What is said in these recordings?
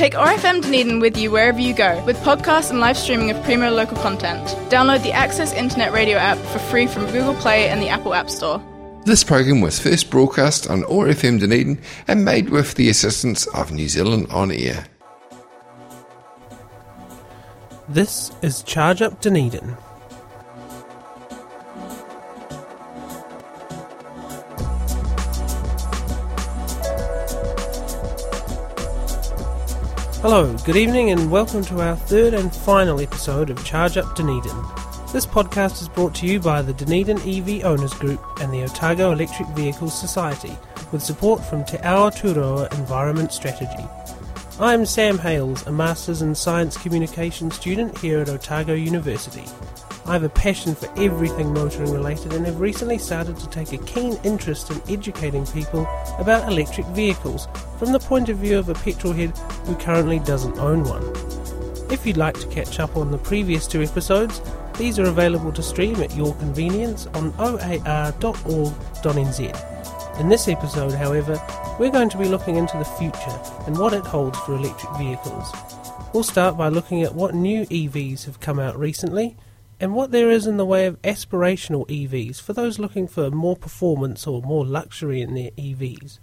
Take RFM Dunedin with you wherever you go with podcasts and live streaming of premier local content. Download the Access Internet Radio app for free from Google Play and the Apple App Store. This program was first broadcast on OAR FM Dunedin and made with the assistance of New Zealand On Air. This is Charge Up Dunedin. Hello, good evening, and welcome to our third and final episode of Charge Up Dunedin. This podcast is brought to you by the Dunedin EV Owners Group and the Otago Electric Vehicles Society, with support from Te Awatearoa Environment Strategy. I'm Sam Hales, a Masters in Science Communication student here at Otago University. I have a passion for everything motoring related and have recently started to take a keen interest in educating people about electric vehicles from the point of view of a petrolhead who currently doesn't own one. If you'd like to catch up on the previous two episodes, these are available to stream at your convenience on oar.org.nz. In this episode, however, we're going to be looking into the future and what it holds for electric vehicles. We'll start by looking at what new EVs have come out recently and what there is in the way of aspirational EVs for those looking for more performance or more luxury in their EVs.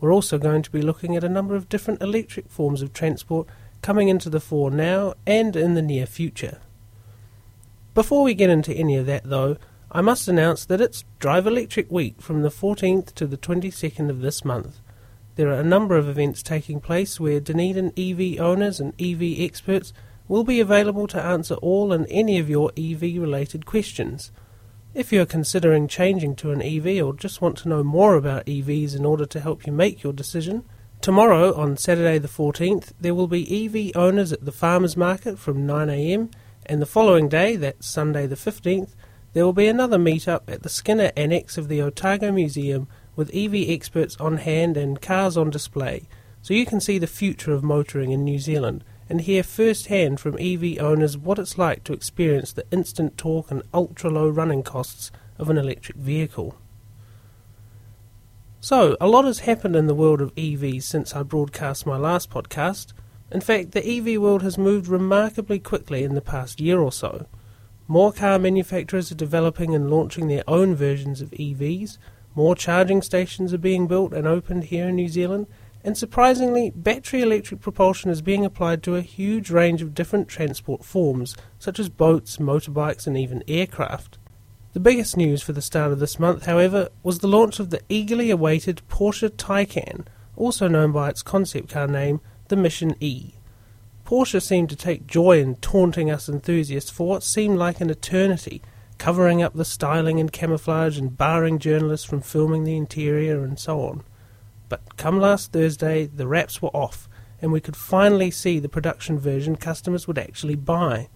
We're also going to be looking at a number of different electric forms of transport coming into the fore now and in the near future. Before we get into any of that, though, I must announce that it's Drive Electric Week from the 14th to the 22nd of this month. There are a number of events taking place where Dunedin EV owners and EV experts will be available to answer all and any of your EV related questions. If you are considering changing to an EV or just want to know more about EVs in order to help you make your decision, tomorrow on Saturday the 14th there will be EV owners at the farmers market from 9am and the following day, that's Sunday the 15th, there will be another meet-up at the Skinner Annex of the Otago Museum with EV experts on hand and cars on display, so you can see the future of motoring in New Zealand and hear firsthand from EV owners what it's like to experience the instant torque and ultra low running costs of an electric vehicle. So, a lot has happened in the world of EVs since I broadcast my last podcast. In fact, the EV world has moved remarkably quickly in the past year or so. More car manufacturers are developing and launching their own versions of EVs, more charging stations are being built and opened here in New Zealand, and surprisingly, battery electric propulsion is being applied to a huge range of different transport forms, such as boats, motorbikes, and even aircraft. The biggest news for the start of this month, however, was the launch of the eagerly awaited Porsche Taycan, also known by its concept car name, the Mission E. Porsche seemed to take joy in taunting us enthusiasts for what seemed like an eternity, covering up the styling and camouflage and barring journalists from filming the interior and so on. But come last Thursday, the wraps were off, and we could finally see the production version customers would actually buy.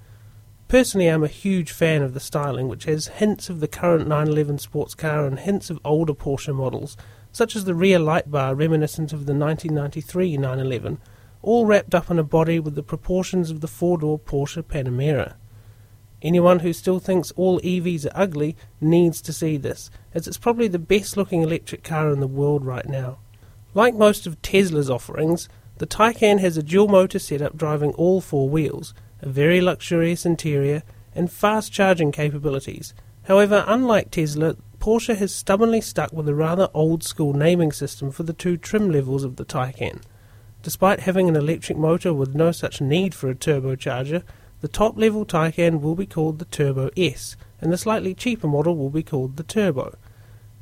Personally, I'm a huge fan of the styling, which has hints of the current 911 sports car and hints of older Porsche models, such as the rear light bar reminiscent of the 1993 911, all wrapped up in a body with the proportions of the four door Porsche Panamera. Anyone who still thinks all EVs are ugly needs to see this, as it's probably the best looking electric car in the world right now. Like most of Tesla's offerings, the Taycan has a dual motor setup driving all four wheels, a very luxurious interior, and fast charging capabilities. However, unlike Tesla, Porsche has stubbornly stuck with a rather old school naming system for the two trim levels of the Taycan. Despite having an electric motor with no such need for a turbocharger, the top level Taycan will be called the Turbo S, and the slightly cheaper model will be called the Turbo.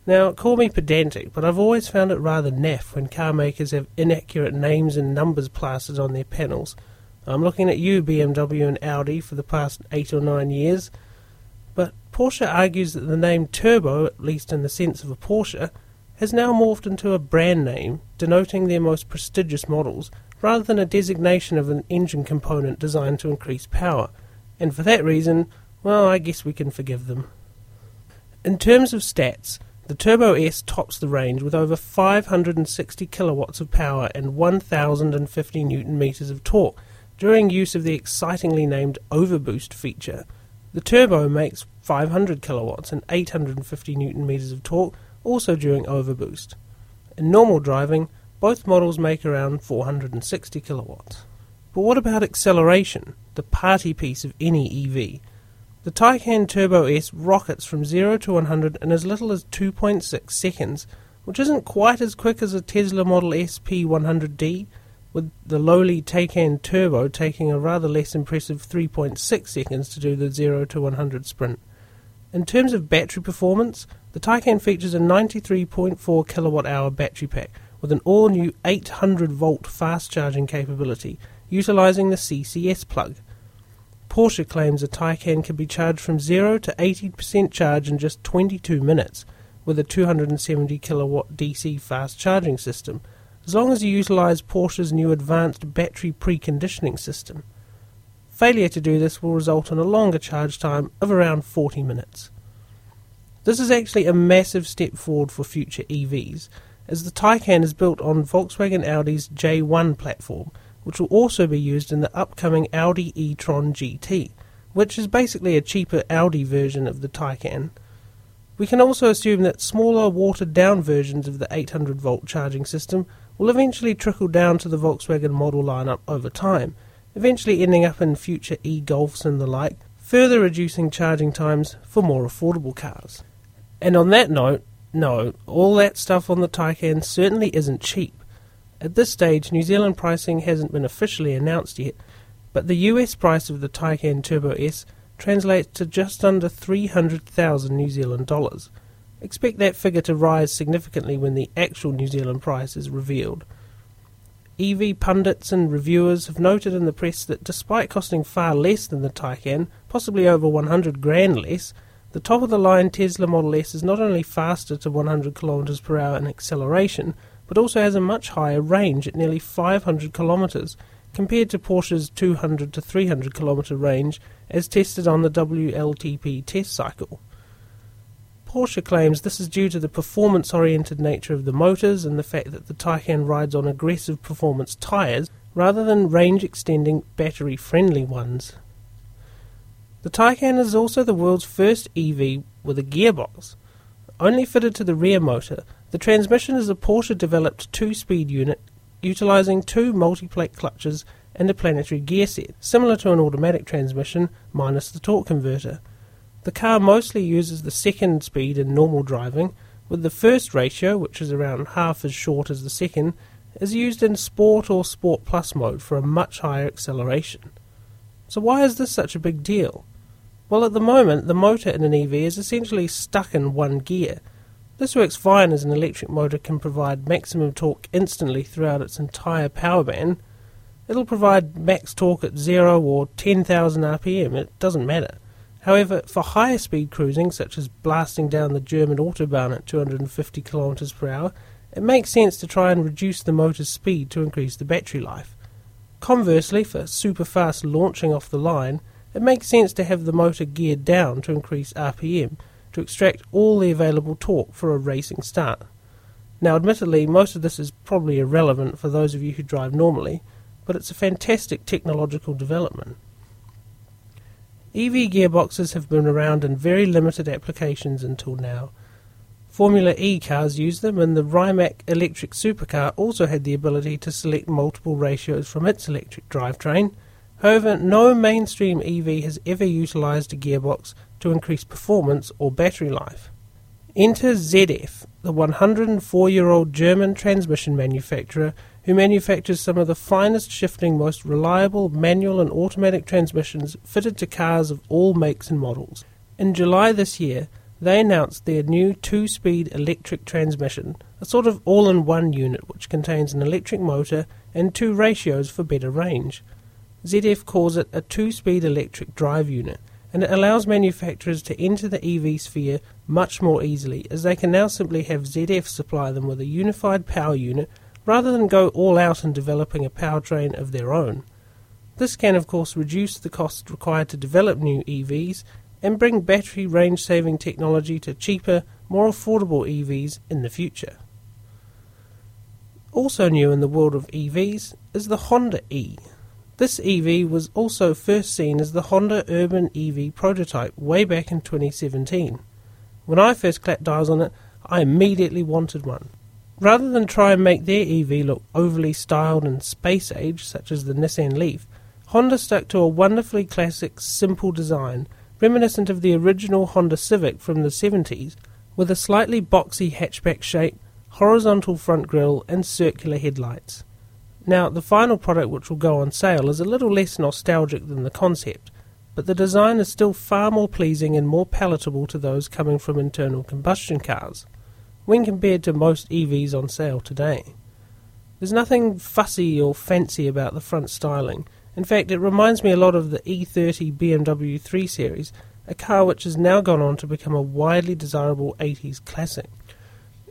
Now, call me pedantic, but I've always found it rather naff when car makers have inaccurate names and numbers plastered on their panels. I'm looking at you, BMW and Audi, for the past eight or nine years. But Porsche argues that the name Turbo, at least in the sense of a Porsche, has now morphed into a brand name denoting their most prestigious models, rather than a designation of an engine component designed to increase power. And for that reason, well, I guess we can forgive them. In terms of stats, the Turbo S tops the range with over 560 kilowatts of power and 1050 newton meters of torque during use of the excitingly named Overboost feature. The Turbo makes 500 kilowatts and 850 newton meters of torque also during Overboost. In normal driving, both models make around 460 kilowatts. But what about acceleration, the party piece of any EV? The Taycan Turbo S rockets from 0 to 100 in as little as 2.6 seconds, which isn't quite as quick as a Tesla Model S P100D, with the lowly Taycan Turbo taking a rather less impressive 3.6 seconds to do the 0 to 100 sprint. In terms of battery performance, the Taycan features a 93.4 kilowatt hour battery pack with an all new 800 volt fast charging capability utilizing the CCS plug. Porsche claims a Taycan can be charged from 0 to 80% charge in just 22 minutes with a 270 kilowatt DC fast charging system as long as you utilize Porsche's new advanced battery preconditioning system. Failure to do this will result in a longer charge time of around 40 minutes. This is actually a massive step forward for future EVs, as the Taycan is built on Volkswagen Audi's J1 platform, which will also be used in the upcoming Audi e-tron GT, which is basically a cheaper Audi version of the Taycan. We can also assume that smaller, watered down versions of the 800 volt charging system will eventually trickle down to the Volkswagen model lineup over time, eventually ending up in future e Golfs and the like, further reducing charging times for more affordable cars. And on that note, no, all that stuff on the Taycan certainly isn't cheap. At this stage, New Zealand pricing hasn't been officially announced yet, but the US price of the Taycan Turbo S translates to just under 300,000 New Zealand dollars. Expect that figure to rise significantly when the actual New Zealand price is revealed. EV pundits and reviewers have noted in the press that despite costing far less than the Taycan, possibly over 100 grand less, the top of the line Tesla Model S is not only faster to 100 km per hour in acceleration, but also has a much higher range at nearly 500 km compared to Porsche's 200 to 300 km range as tested on the WLTP test cycle. Porsche claims this is due to the performance oriented nature of the motors and the fact that the Taycan rides on aggressive performance tyres rather than range extending battery friendly ones. The Taycan is also the world's first EV with a gearbox. Only fitted to the rear motor, the transmission is a Porsche developed two speed unit utilizing two multi-plate clutches and a planetary gear set, similar to an automatic transmission minus the torque converter. The car mostly uses the second speed in normal driving, with the first ratio, which is around half as short as the second, is used in Sport or Sport Plus mode for a much higher acceleration. So why is this such a big deal? Well, at the moment, the motor in an EV is essentially stuck in one gear. This works fine as an electric motor can provide maximum torque instantly throughout its entire power band. It'll provide max torque at 0 or 10,000 RPM, it doesn't matter. However, for higher speed cruising, such as blasting down the German autobahn at 250 km per hour, it makes sense to try and reduce the motor's speed to increase the battery life. Conversely, for super fast launching off the line, it makes sense to have the motor geared down to increase RPM to extract all the available torque for a racing start. Now, admittedly, most of this is probably irrelevant for those of you who drive normally, but it's a fantastic technological development. EV gearboxes have been around in very limited applications until now. Formula E cars use them, and the Rimac electric supercar also had the ability to select multiple ratios from its electric drivetrain. However, no mainstream EV has ever utilized a gearbox to increase performance or battery life. Enter ZF, the 104 year old German transmission manufacturer who manufactures some of the finest shifting, most reliable manual and automatic transmissions fitted to cars of all makes and models. In July this year, they announced their new two speed electric transmission, a sort of all in one unit which contains an electric motor and two ratios for better range. ZF calls it a two speed electric drive unit, and it allows manufacturers to enter the EV sphere much more easily as they can now simply have ZF supply them with a unified power unit rather than go all out in developing a powertrain of their own. This can, of course, reduce the cost required to develop new EVs and bring battery range saving technology to cheaper, more affordable EVs in the future. Also new in the world of EVs is the Honda E. This EV was also first seen as the Honda Urban EV prototype way back in 2017. When I first clapped eyes on it, I immediately wanted one. Rather than try and make their EV look overly styled and space age, such as the Nissan Leaf, Honda stuck to a wonderfully classic, simple design, reminiscent of the original Honda Civic from the 70s, with a slightly boxy hatchback shape, horizontal front grille, and circular headlights. Now, the final product which will go on sale is a little less nostalgic than the concept, but the design is still far more pleasing and more palatable to those coming from internal combustion cars when compared to most EVs on sale today. There's nothing fussy or fancy about the front styling. In fact, it reminds me a lot of the E30 BMW 3 Series, a car which has now gone on to become a widely desirable 80s classic.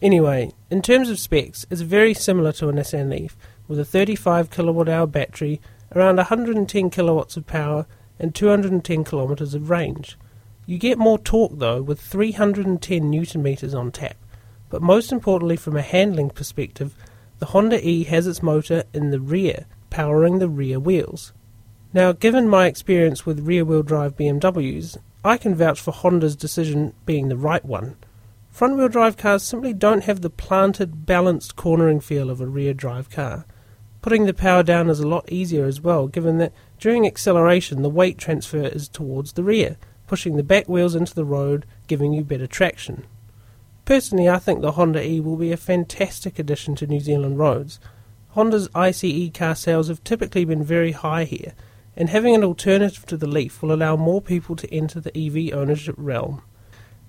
Anyway, in terms of specs, it's very similar to a Nissan Leaf, with a 35 kilowatt hour battery, around 110 kilowatts of power, and 210 kilometers of range. You get more torque though, with 310 newton meters on tap. But most importantly, from a handling perspective, the Honda E has its motor in the rear, powering the rear wheels. Now, given my experience with rear wheel drive BMWs, I can vouch for Honda's decision being the right one. Front wheel drive cars simply don't have the planted, balanced cornering feel of a rear drive car. Putting the power down is a lot easier as well, given that during acceleration the weight transfer is towards the rear, pushing the back wheels into the road, giving you better traction. Personally, I think the Honda E will be a fantastic addition to New Zealand roads. Honda's ICE car sales have typically been very high here, and having an alternative to the Leaf will allow more people to enter the EV ownership realm.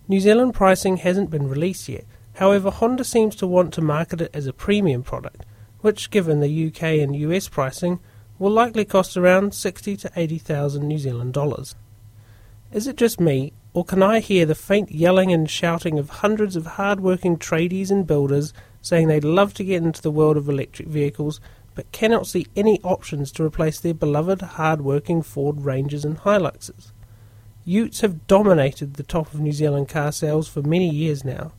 New Zealand pricing hasn't been released yet, however, Honda seems to want to market it as a premium product, which, given the UK and US pricing, will likely cost around 60 to 80,000 New Zealand dollars. Is it just me, or can I hear the faint yelling and shouting of hundreds of hard-working tradies and builders saying they'd love to get into the world of electric vehicles, but cannot see any options to replace their beloved hard-working Ford Rangers and Hiluxes? Utes have dominated the top of New Zealand car sales for many years now.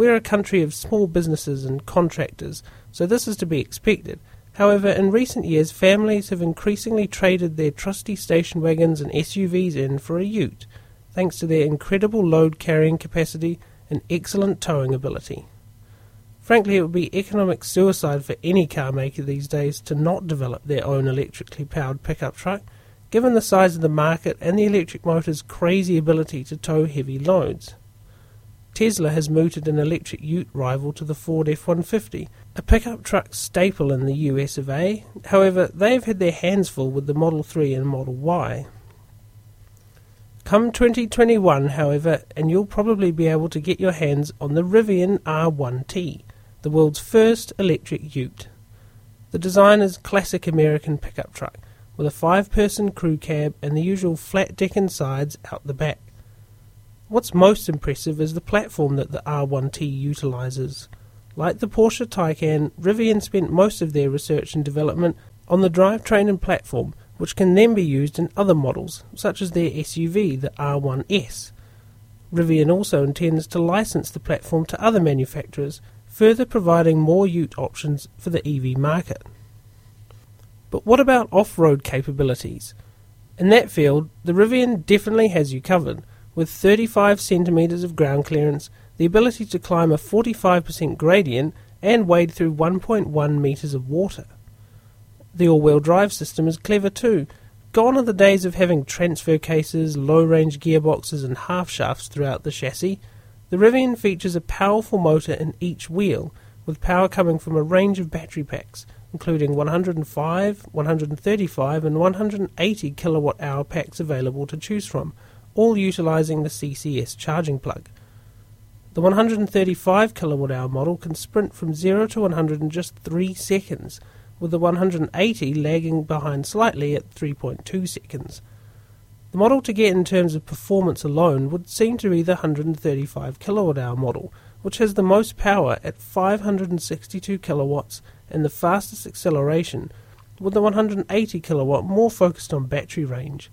We're a country of small businesses and contractors, so this is to be expected. However, in recent years, families have increasingly traded their trusty station wagons and SUVs in for a ute, thanks to their incredible load carrying capacity and excellent towing ability. Frankly, it would be economic suicide for any car maker these days to not develop their own electrically powered pickup truck, given the size of the market and the electric motor's crazy ability to tow heavy loads. Tesla has mooted an electric ute rival to the Ford F 150, a pickup truck staple in the US of A. However, they have had their hands full with the Model 3 and Model Y. Come 2021, however, and you'll probably be able to get your hands on the Rivian R1T, the world's first electric ute. The design is classic American pickup truck, with a five person crew cab and the usual flat deck and sides out the back. What's most impressive is the platform that the R1T utilises. Like the Porsche Taycan, Rivian spent most of their research and development on the drivetrain and platform, which can then be used in other models, such as their SUV, the R1S. Rivian also intends to license the platform to other manufacturers, further providing more ute options for the EV market. But what about off road capabilities? In that field, the Rivian definitely has you covered, with 35 centimetres of ground clearance, the ability to climb a 45% gradient, and wade through 1.1 metres of water. The all wheel drive system is clever too. Gone are the days of having transfer cases, low range gearboxes, and half shafts throughout the chassis. The Rivian features a powerful motor in each wheel, with power coming from a range of battery packs, including 105, 135, and 180 kilowatt hour packs available to choose from, all utilizing the CCS charging plug. The 135 kilowatt hour model can sprint from 0 to 100 in just 3 seconds with the 180 lagging behind slightly at 3.2 seconds. The model to get in terms of performance alone would seem to be the 135 kWh model, which has the most power at 562 kilowatts and the fastest acceleration, with the 180 kilowatt more focused on battery range.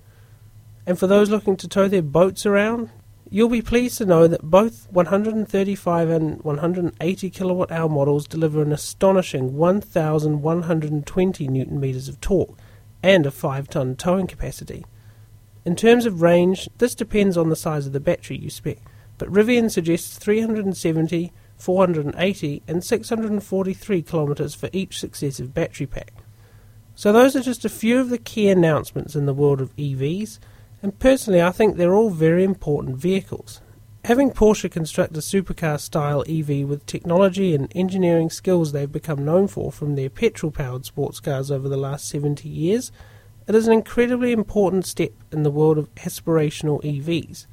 And for those looking to tow their boats around, You'll be pleased to know that both 135 and 180 kilowatt hour models deliver an astonishing 1,120 newton meters of torque and a 5 ton towing capacity. In terms of range, this depends on the size of the battery you spec, but Rivian suggests 370, 480, and 643 kilometres for each successive battery pack. So, those are just a few of the key announcements in the world of EVs, and personally, I think they're all very important vehicles. Having Porsche construct a supercar style EV with technology and engineering skills they've become known for from their petrol powered sports cars over the last 70 years, it is an incredibly important step in the world of aspirational EVs.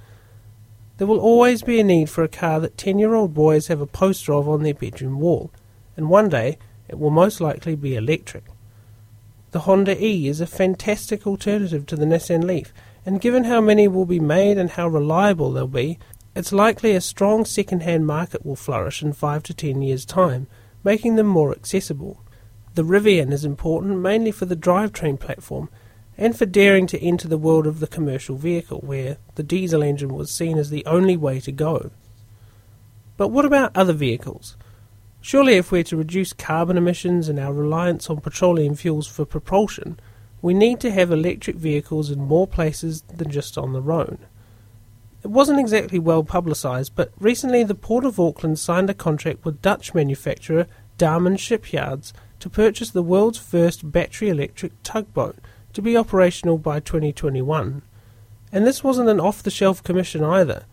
There will always be a need for a car that 10 year old boys have a poster of on their bedroom wall, and one day it will most likely be electric. The Honda E is a fantastic alternative to the Nissan Leaf, and given how many will be made and how reliable they'll be, it's likely a strong second hand market will flourish in 5 to 10 years' time, making them more accessible. The Rivian is important mainly for the drivetrain platform and for daring to enter the world of the commercial vehicle, where the diesel engine was seen as the only way to go. But what about other vehicles? Surely, if we're to reduce carbon emissions and our reliance on petroleum fuels for propulsion, we need to have electric vehicles in more places than just on the road. It wasn't exactly well publicised, but recently the Port of Auckland signed a contract with Dutch manufacturer Damen Shipyards to purchase the world's first battery electric tugboat to be operational by 2021. And this wasn't an off the shelf commission either.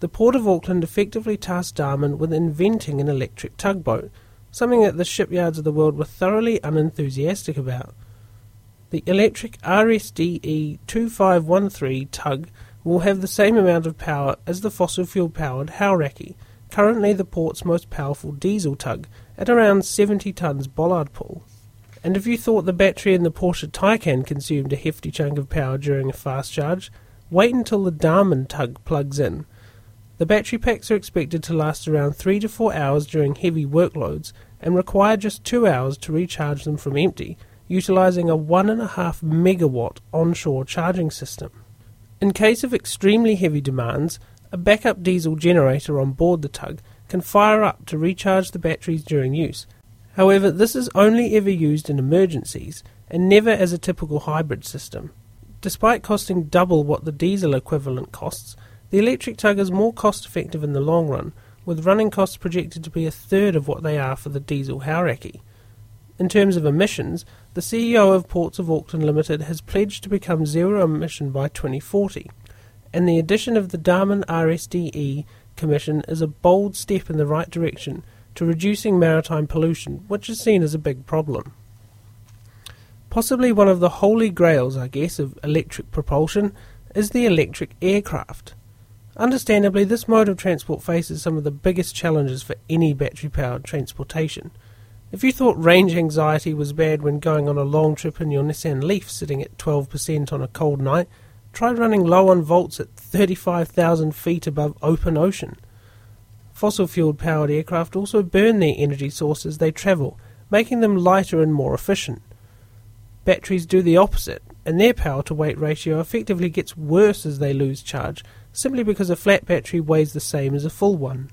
The Port of Auckland effectively tasked Damen with inventing an electric tugboat, something that the shipyards of the world were thoroughly unenthusiastic about. The electric RSDE 2513 tug will have the same amount of power as the fossil fuel powered Hauraki, currently the port's most powerful diesel tug, at around 70 tonnes bollard pull. And if you thought the battery in the Porsche Taycan consumed a hefty chunk of power during a fast charge, wait until the Damen tug plugs in. The battery packs are expected to last around 3 to 4 hours during heavy workloads and require just 2 hours to recharge them from empty, utilizing a 1.5 megawatt onshore charging system. In case of extremely heavy demands, a backup diesel generator on board the tug can fire up to recharge the batteries during use, However, this is only ever used in emergencies and never as a typical hybrid system. Despite costing double what the diesel equivalent costs, the electric tug is more cost effective in the long run, with running costs projected to be a third of what they are for the diesel Hauraki. In terms of emissions, the CEO of Ports of Auckland Limited has pledged to become zero emission by 2040, and the addition of the Damen RSDE Commission is a bold step in the right direction to reducing maritime pollution, which is seen as a big problem. Possibly one of the holy grails, I guess, of electric propulsion is the electric aircraft. Understandably, this mode of transport faces some of the biggest challenges for any battery powered transportation. If you thought range anxiety was bad when going on a long trip in your Nissan Leaf sitting at 12% on a cold night, try running low on volts at 35,000 feet above open ocean. Fossil fuel powered aircraft also burn their energy source as they travel, making them lighter and more efficient. Batteries do the opposite, and their power to weight ratio effectively gets worse as they lose charge, simply because a flat battery weighs the same as a full one.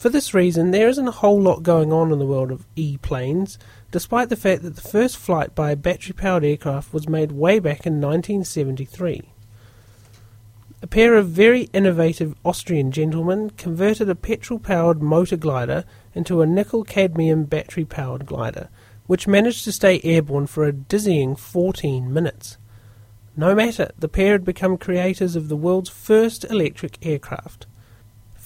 For this reason, there isn't a whole lot going on in the world of e planes, despite the fact that the first flight by a battery powered aircraft was made way back in 1973. A pair of very innovative Austrian gentlemen converted a petrol powered motor glider into a nickel cadmium battery powered glider, which managed to stay airborne for a dizzying 14 minutes. No matter, the pair had become creators of the world's first electric aircraft.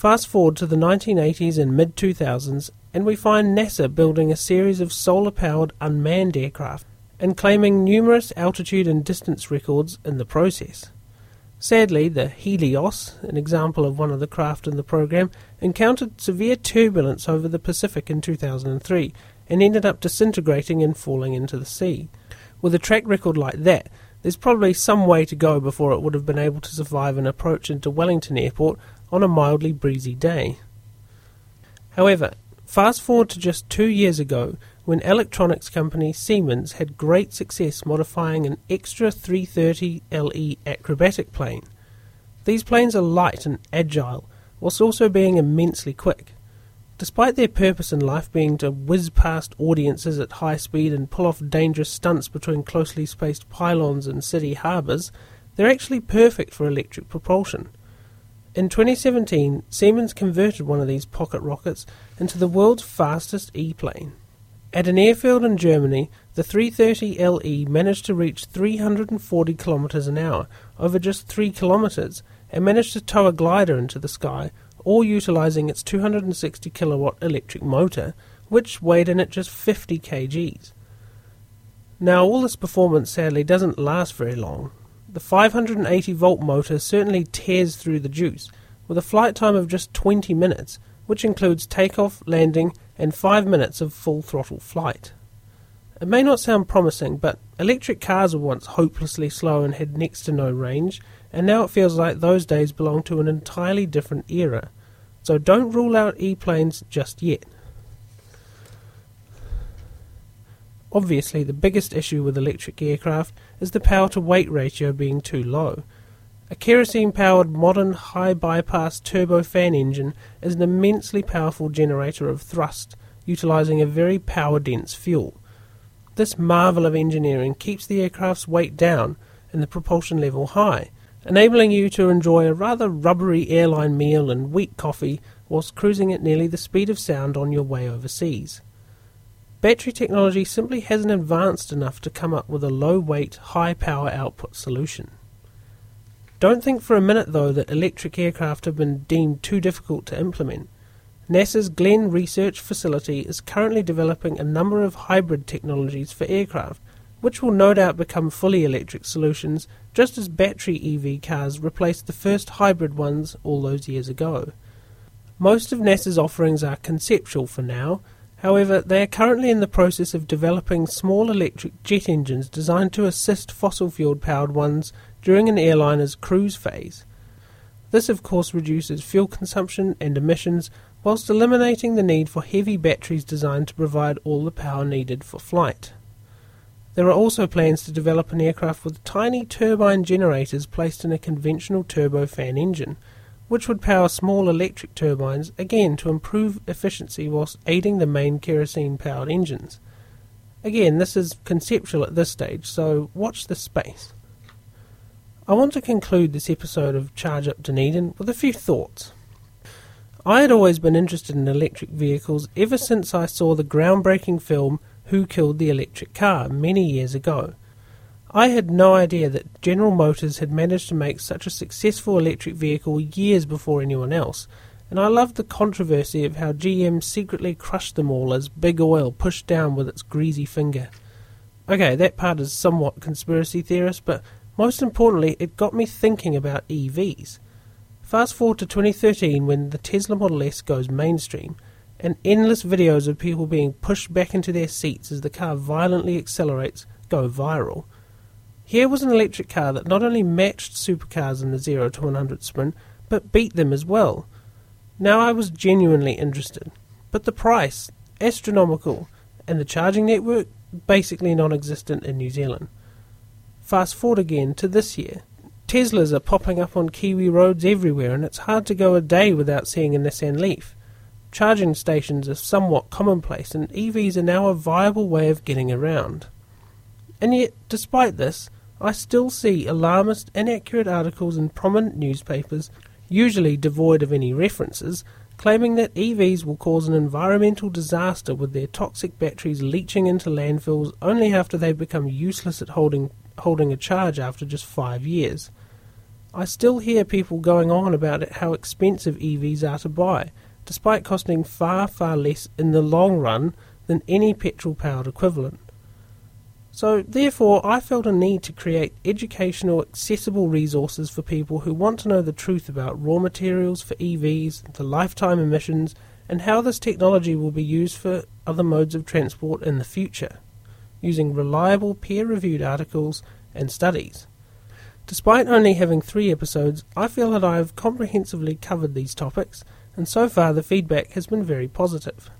Fast forward to the 1980s and mid 2000s, and we find NASA building a series of solar powered unmanned aircraft and claiming numerous altitude and distance records in the process. Sadly, the Helios, an example of one of the craft in the program, encountered severe turbulence over the Pacific in 2003 and ended up disintegrating and falling into the sea. With a track record like that, there's probably some way to go before it would have been able to survive an approach into Wellington Airport on a mildly breezy day. However, fast forward to just two years ago, when electronics company Siemens had great success modifying an extra 330 LE acrobatic plane. These planes are light and agile, whilst also being immensely quick. Despite their purpose in life being to whiz past audiences at high speed and pull off dangerous stunts between closely spaced pylons and city harbours, they're actually perfect for electric propulsion. In 2017, Siemens converted one of these pocket rockets into the world's fastest E-plane. At an airfield in Germany, the 330LE managed to reach 340 kilometers an hour over just 3 kilometers and managed to tow a glider into the sky, all utilizing its 260 kilowatt electric motor, which weighed in at just 50 kgs. Now, all this performance sadly doesn't last very long, the 580 volt motor certainly tears through the juice, with a flight time of just 20 minutes, which includes takeoff, landing, and 5 minutes of full throttle flight. It may not sound promising, but electric cars were once hopelessly slow and had next to no range, and now it feels like those days belong to an entirely different era. So don't rule out E planes just yet. Obviously, the biggest issue with electric aircraft is the power to weight ratio being too low. A kerosene powered modern high bypass turbofan engine is an immensely powerful generator of thrust, utilizing a very power dense fuel. This marvel of engineering keeps the aircraft's weight down and the propulsion level high, enabling you to enjoy a rather rubbery airline meal and weak coffee whilst cruising at nearly the speed of sound on your way overseas. Battery technology simply hasn't advanced enough to come up with a low weight, high power output solution. Don't think for a minute though that electric aircraft have been deemed too difficult to implement. NASA's Glenn Research Facility is currently developing a number of hybrid technologies for aircraft, which will no doubt become fully electric solutions just as battery EV cars replaced the first hybrid ones all those years ago. Most of NASA's offerings are conceptual for now, However, they are currently in the process of developing small electric jet engines designed to assist fossil fuel powered ones during an airliner's cruise phase. This, of course, reduces fuel consumption and emissions whilst eliminating the need for heavy batteries designed to provide all the power needed for flight. There are also plans to develop an aircraft with tiny turbine generators placed in a conventional turbofan engine which would power small electric turbines, again to improve efficiency whilst aiding the main kerosene powered engines. Again, this is conceptual at this stage, so watch this space. I want to conclude this episode of Charge Up Dunedin with a few thoughts. I had always been interested in electric vehicles ever since I saw the groundbreaking film Who Killed the Electric Car many years ago. I had no idea that General Motors had managed to make such a successful electric vehicle years before anyone else, and I loved the controversy of how GM secretly crushed them all as Big Oil pushed down with its greasy finger. Okay, that part is somewhat conspiracy theorist, but most importantly, it got me thinking about EVs. Fast forward to 2013 when the Tesla Model S goes mainstream, and endless videos of people being pushed back into their seats as the car violently accelerates go viral. Here was an electric car that not only matched supercars in the 0 to 100 sprint, but beat them as well. Now I was genuinely interested. But the price, astronomical, and the charging network, basically non existent in New Zealand. Fast forward again to this year. Teslas are popping up on Kiwi roads everywhere, and it's hard to go a day without seeing a Nissan Leaf. Charging stations are somewhat commonplace, and EVs are now a viable way of getting around. And yet, despite this, I still see alarmist, inaccurate articles in prominent newspapers, usually devoid of any references, claiming that EVs will cause an environmental disaster with their toxic batteries leaching into landfills only after they become useless at holding, holding a charge after just five years. I still hear people going on about how expensive EVs are to buy, despite costing far, far less in the long run than any petrol powered equivalent. So, therefore, I felt a need to create educational, accessible resources for people who want to know the truth about raw materials for EVs, the lifetime emissions, and how this technology will be used for other modes of transport in the future, using reliable, peer reviewed articles and studies. Despite only having three episodes, I feel that I have comprehensively covered these topics, and so far the feedback has been very positive.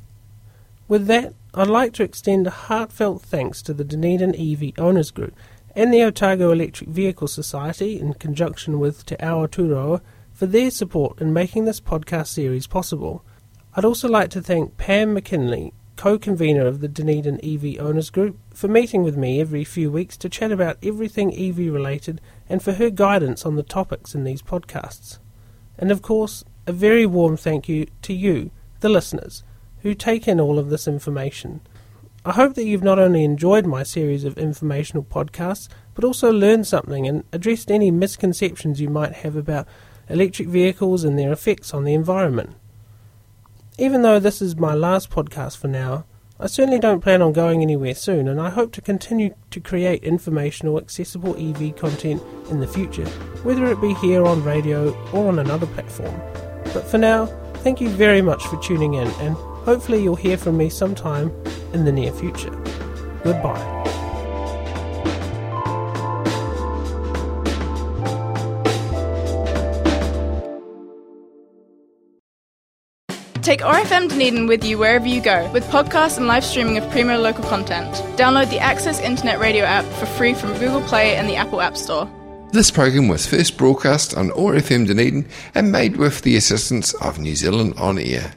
With that, I'd like to extend a heartfelt thanks to the Dunedin EV Owners Group and the Otago Electric Vehicle Society, in conjunction with Te Aotearoa, for their support in making this podcast series possible. I'd also like to thank Pam McKinley, co convenor of the Dunedin EV Owners Group, for meeting with me every few weeks to chat about everything EV related and for her guidance on the topics in these podcasts. And of course, a very warm thank you to you, the listeners, who take in all of this information. I hope that you've not only enjoyed my series of informational podcasts, but also learned something and addressed any misconceptions you might have about electric vehicles and their effects on the environment. Even though this is my last podcast for now, I certainly don't plan on going anywhere soon, and I hope to continue to create informational, accessible EV content in the future, whether it be here on radio or on another platform. But for now, thank you very much for tuning in, and hopefully you'll hear from me sometime in the near future. Goodbye. Take RFM Dunedin with you wherever you go with podcasts and live streaming of Primo local content. Download the Access Internet Radio app for free from Google Play and the Apple App Store. This program was first broadcast on OAR FM Dunedin and made with the assistance of New Zealand On Air.